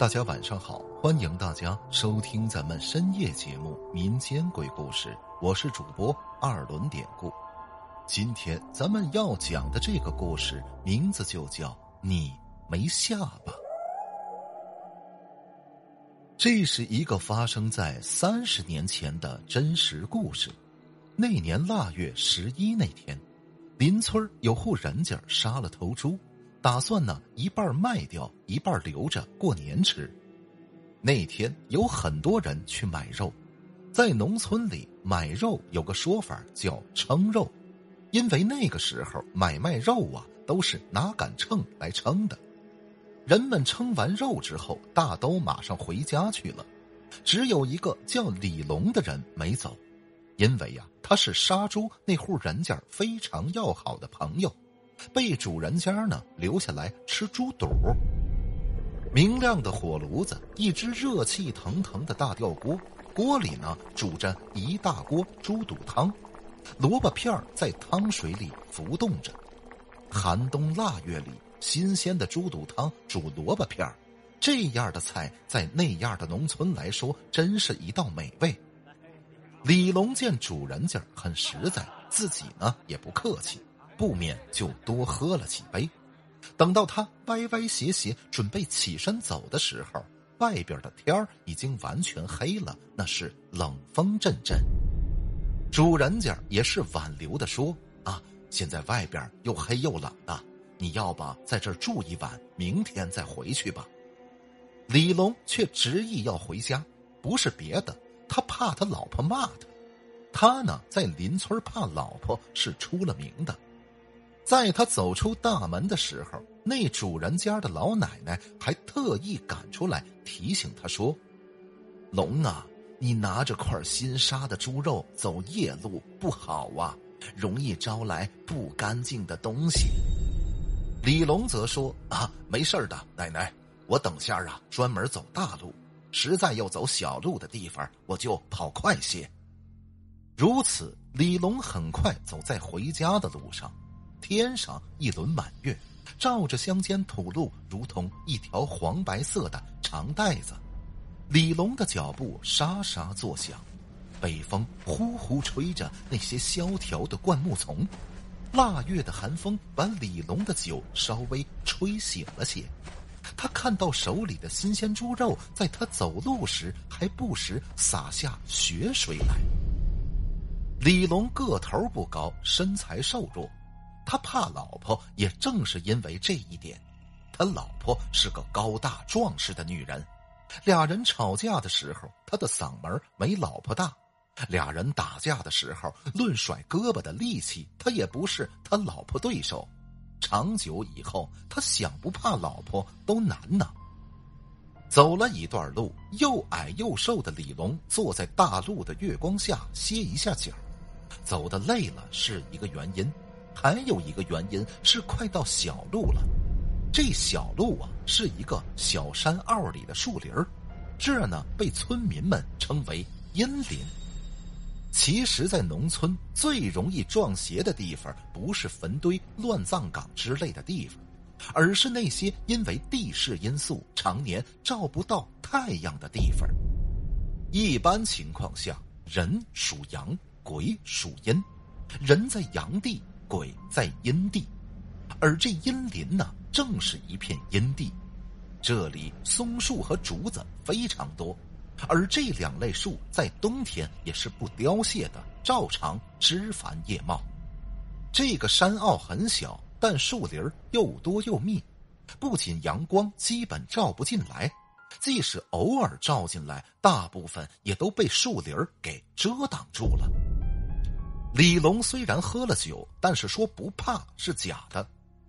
大家晚上好，欢迎大家收听咱们深夜节目《民间鬼故事》，我是主播二轮典故。今天咱们要讲的这个故事名字就叫《你没下巴》。这是一个发生在三十年前的真实故事。那年腊月十一那天，邻村有户人家杀了头猪。打算呢，一半卖掉，一半留着过年吃。那天有很多人去买肉，在农村里买肉有个说法叫称肉，因为那个时候买卖肉啊都是拿杆秤来称的。人们称完肉之后，大都马上回家去了，只有一个叫李龙的人没走，因为呀他是杀猪那户人家非常要好的朋友。被主人家呢留下来吃猪肚。明亮的火炉子，一只热气腾腾的大吊锅，锅里呢煮着一大锅猪肚汤，萝卜片在汤水里浮动着。寒冬腊月里，新鲜的猪肚汤煮萝卜片这样的菜在那样的农村来说，真是一道美味。李龙见主人家很实在，自己呢也不客气。不免就多喝了几杯，等到他歪歪斜斜准备起身走的时候，外边的天儿已经完全黑了，那是冷风阵阵。主人家也是挽留的说：“啊，现在外边又黑又冷的，你要不在这儿住一晚，明天再回去吧。”李龙却执意要回家，不是别的，他怕他老婆骂他。他呢，在邻村怕老婆是出了名的。在他走出大门的时候，那主人家的老奶奶还特意赶出来提醒他说：“龙啊，你拿着块新杀的猪肉走夜路不好啊，容易招来不干净的东西。”李龙则说：“啊，没事的，奶奶，我等下啊专门走大路，实在要走小路的地方，我就跑快些。”如此，李龙很快走在回家的路上。天上一轮满月，照着乡间土路，如同一条黄白色的长带子。李龙的脚步沙沙作响，北风呼呼吹着那些萧条的灌木丛。腊月的寒风把李龙的酒稍微吹醒了些。他看到手里的新鲜猪肉，在他走路时还不时洒下血水来。李龙个头不高，身材瘦弱。他怕老婆，也正是因为这一点。他老婆是个高大壮实的女人，俩人吵架的时候，他的嗓门没老婆大；俩人打架的时候，论甩胳膊的力气，他也不是他老婆对手。长久以后，他想不怕老婆都难呢。走了一段路，又矮又瘦的李龙坐在大路的月光下歇一下脚，走的累了是一个原因。还有一个原因是快到小路了，这小路啊是一个小山坳里的树林，这呢被村民们称为阴林。其实，在农村最容易撞邪的地方，不是坟堆、乱葬岗之类的地方，而是那些因为地势因素常年照不到太阳的地方。一般情况下，人属阳，鬼属阴，人在阳地。鬼在阴地，而这阴林呢，正是一片阴地。这里松树和竹子非常多，而这两类树在冬天也是不凋谢的，照常枝繁叶茂。这个山坳很小，但树林又多又密，不仅阳光基本照不进来，即使偶尔照进来，大部分也都被树林给遮挡住了。李龙虽然喝了酒，但是说不怕是假的。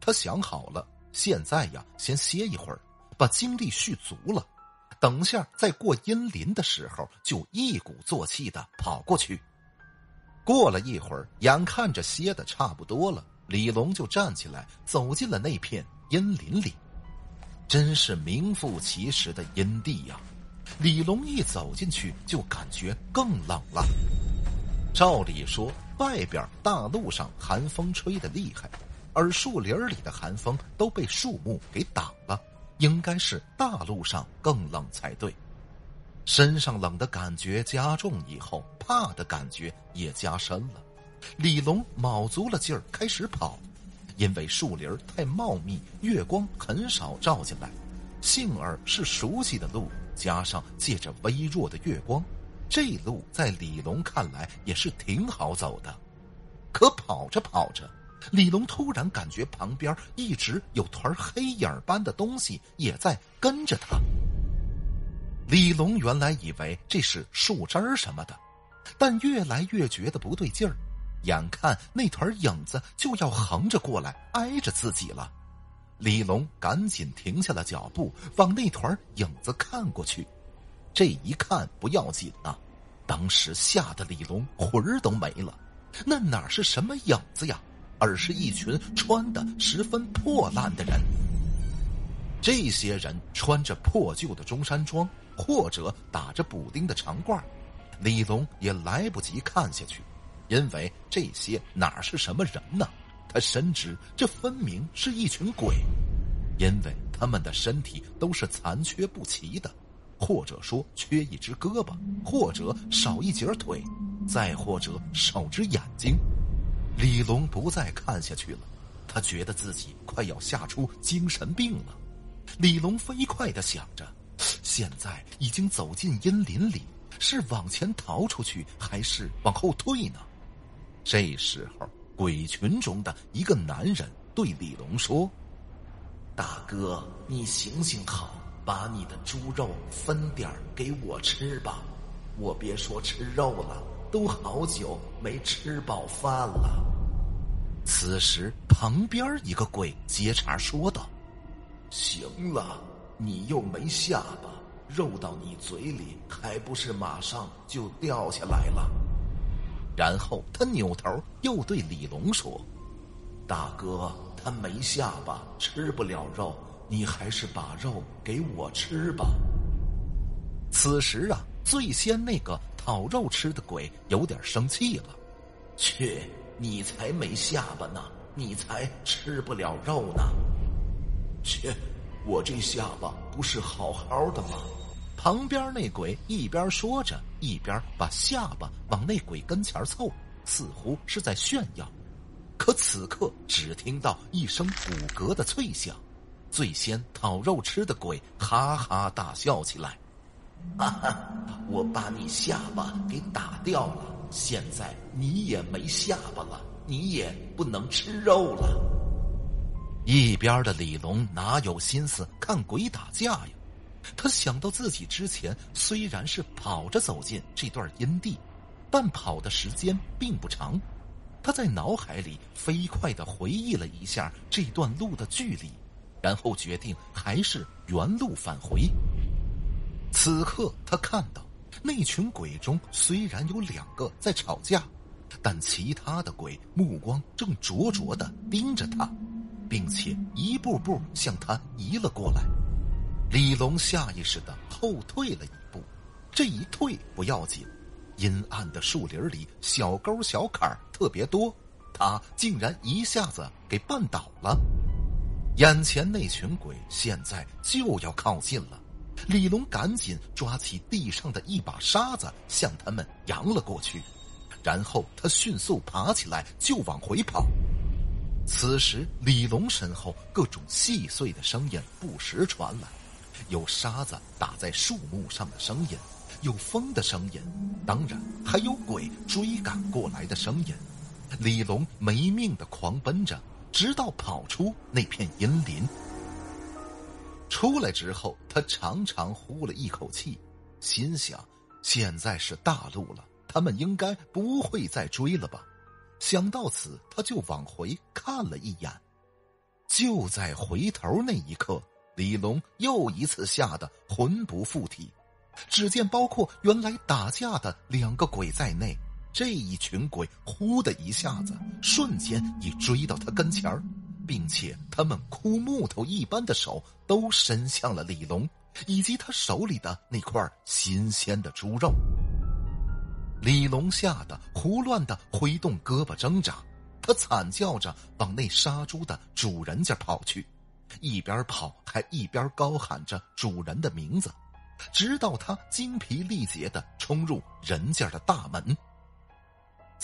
他想好了，现在呀，先歇一会儿，把精力蓄足了，等下在过阴林的时候，就一鼓作气的跑过去。过了一会儿，眼看着歇的差不多了，李龙就站起来，走进了那片阴林里。真是名副其实的阴地呀！李龙一走进去，就感觉更冷了。照理说，外边大路上寒风吹得厉害，而树林里的寒风都被树木给挡了，应该是大路上更冷才对。身上冷的感觉加重以后，怕的感觉也加深了。李龙卯足了劲儿开始跑，因为树林太茂密，月光很少照进来。幸而是熟悉的路，加上借着微弱的月光，这路在李龙看来也是挺好走的。可跑着跑着，李龙突然感觉旁边一直有团黑影般的东西也在跟着他。李龙原来以为这是树枝儿什么的，但越来越觉得不对劲儿。眼看那团影子就要横着过来，挨着自己了，李龙赶紧停下了脚步，往那团影子看过去。这一看不要紧啊，当时吓得李龙魂儿都没了。那哪是什么影子呀，而是一群穿的十分破烂的人。这些人穿着破旧的中山装，或者打着补丁的长褂，李龙也来不及看下去。因为这些哪是什么人呢？他深知这分明是一群鬼，因为他们的身体都是残缺不齐的，或者说缺一只胳膊，或者少一截腿，再或者少只眼睛。李龙不再看下去了，他觉得自己快要吓出精神病了。李龙飞快的想着，现在已经走进阴林里，是往前逃出去，还是往后退呢？这时候，鬼群中的一个男人对李龙说：“大哥，你行行好，把你的猪肉分点给我吃吧。我别说吃肉了，都好久没吃饱饭了。”此时，旁边一个鬼接茬说道：“行了，你又没下巴，肉到你嘴里还不是马上就掉下来了？”然后他扭头又对李龙说：“大哥，他没下巴，吃不了肉，你还是把肉给我吃吧。”此时啊，最先那个讨肉吃的鬼有点生气了：“切，你才没下巴呢，你才吃不了肉呢！切，我这下巴不是好好的吗？”旁边那鬼一边说着，一边把下巴往那鬼跟前凑，似乎是在炫耀。可此刻只听到一声骨骼的脆响，最先讨肉吃的鬼哈哈大笑起来：“哈哈，我把你下巴给打掉了，现在你也没下巴了，你也不能吃肉了。”一边的李龙哪有心思看鬼打架呀？他想到自己之前虽然是跑着走进这段阴地，但跑的时间并不长。他在脑海里飞快的回忆了一下这段路的距离，然后决定还是原路返回。此刻他看到那群鬼中虽然有两个在吵架，但其他的鬼目光正灼灼的盯着他，并且一步步向他移了过来。李龙下意识的后退了一步，这一退不要紧，阴暗的树林里小沟小坎特别多，他竟然一下子给绊倒了。眼前那群鬼现在就要靠近了，李龙赶紧抓起地上的一把沙子向他们扬了过去，然后他迅速爬起来就往回跑。此时，李龙身后各种细碎的声音不时传来。有沙子打在树木上的声音，有风的声音，当然还有鬼追赶过来的声音。李龙没命的狂奔着，直到跑出那片阴林。出来之后，他长长呼了一口气，心想：现在是大路了，他们应该不会再追了吧？想到此，他就往回看了一眼。就在回头那一刻。李龙又一次吓得魂不附体，只见包括原来打架的两个鬼在内，这一群鬼呼的一下子，瞬间已追到他跟前儿，并且他们枯木头一般的手都伸向了李龙以及他手里的那块新鲜的猪肉。李龙吓得胡乱的挥动胳膊挣扎，他惨叫着往那杀猪的主人家跑去。一边跑还一边高喊着主人的名字，直到他精疲力竭的冲入人家的大门。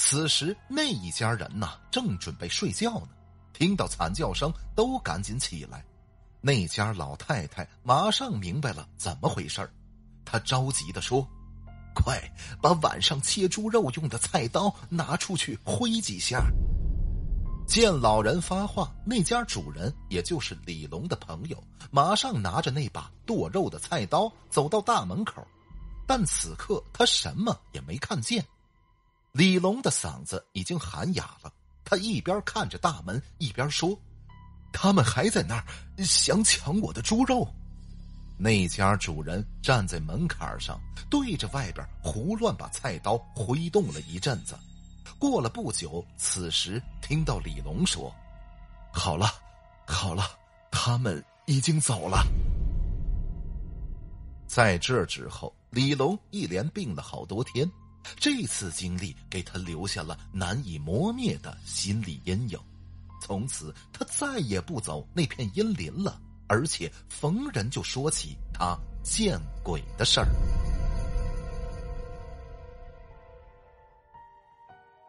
此时那一家人呐，正准备睡觉呢，听到惨叫声都赶紧起来。那家老太太马上明白了怎么回事她着急的说：“快把晚上切猪肉用的菜刀拿出去挥几下。”见老人发话，那家主人也就是李龙的朋友，马上拿着那把剁肉的菜刀走到大门口，但此刻他什么也没看见。李龙的嗓子已经喊哑了，他一边看着大门，一边说：“他们还在那儿想抢我的猪肉。”那家主人站在门槛上，对着外边胡乱把菜刀挥动了一阵子。过了不久，此时听到李龙说：“好了，好了，他们已经走了。”在这之后，李龙一连病了好多天。这次经历给他留下了难以磨灭的心理阴影。从此，他再也不走那片阴林了，而且逢人就说起他见鬼的事儿。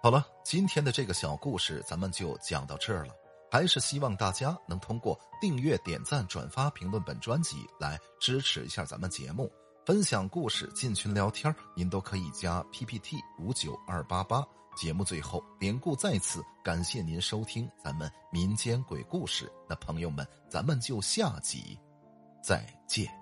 好了，今天的这个小故事咱们就讲到这儿了。还是希望大家能通过订阅、点赞、转发、评论本专辑来支持一下咱们节目，分享故事、进群聊天，您都可以加 PPT 五九二八八。节目最后，典故再次感谢您收听咱们民间鬼故事。那朋友们，咱们就下集再见。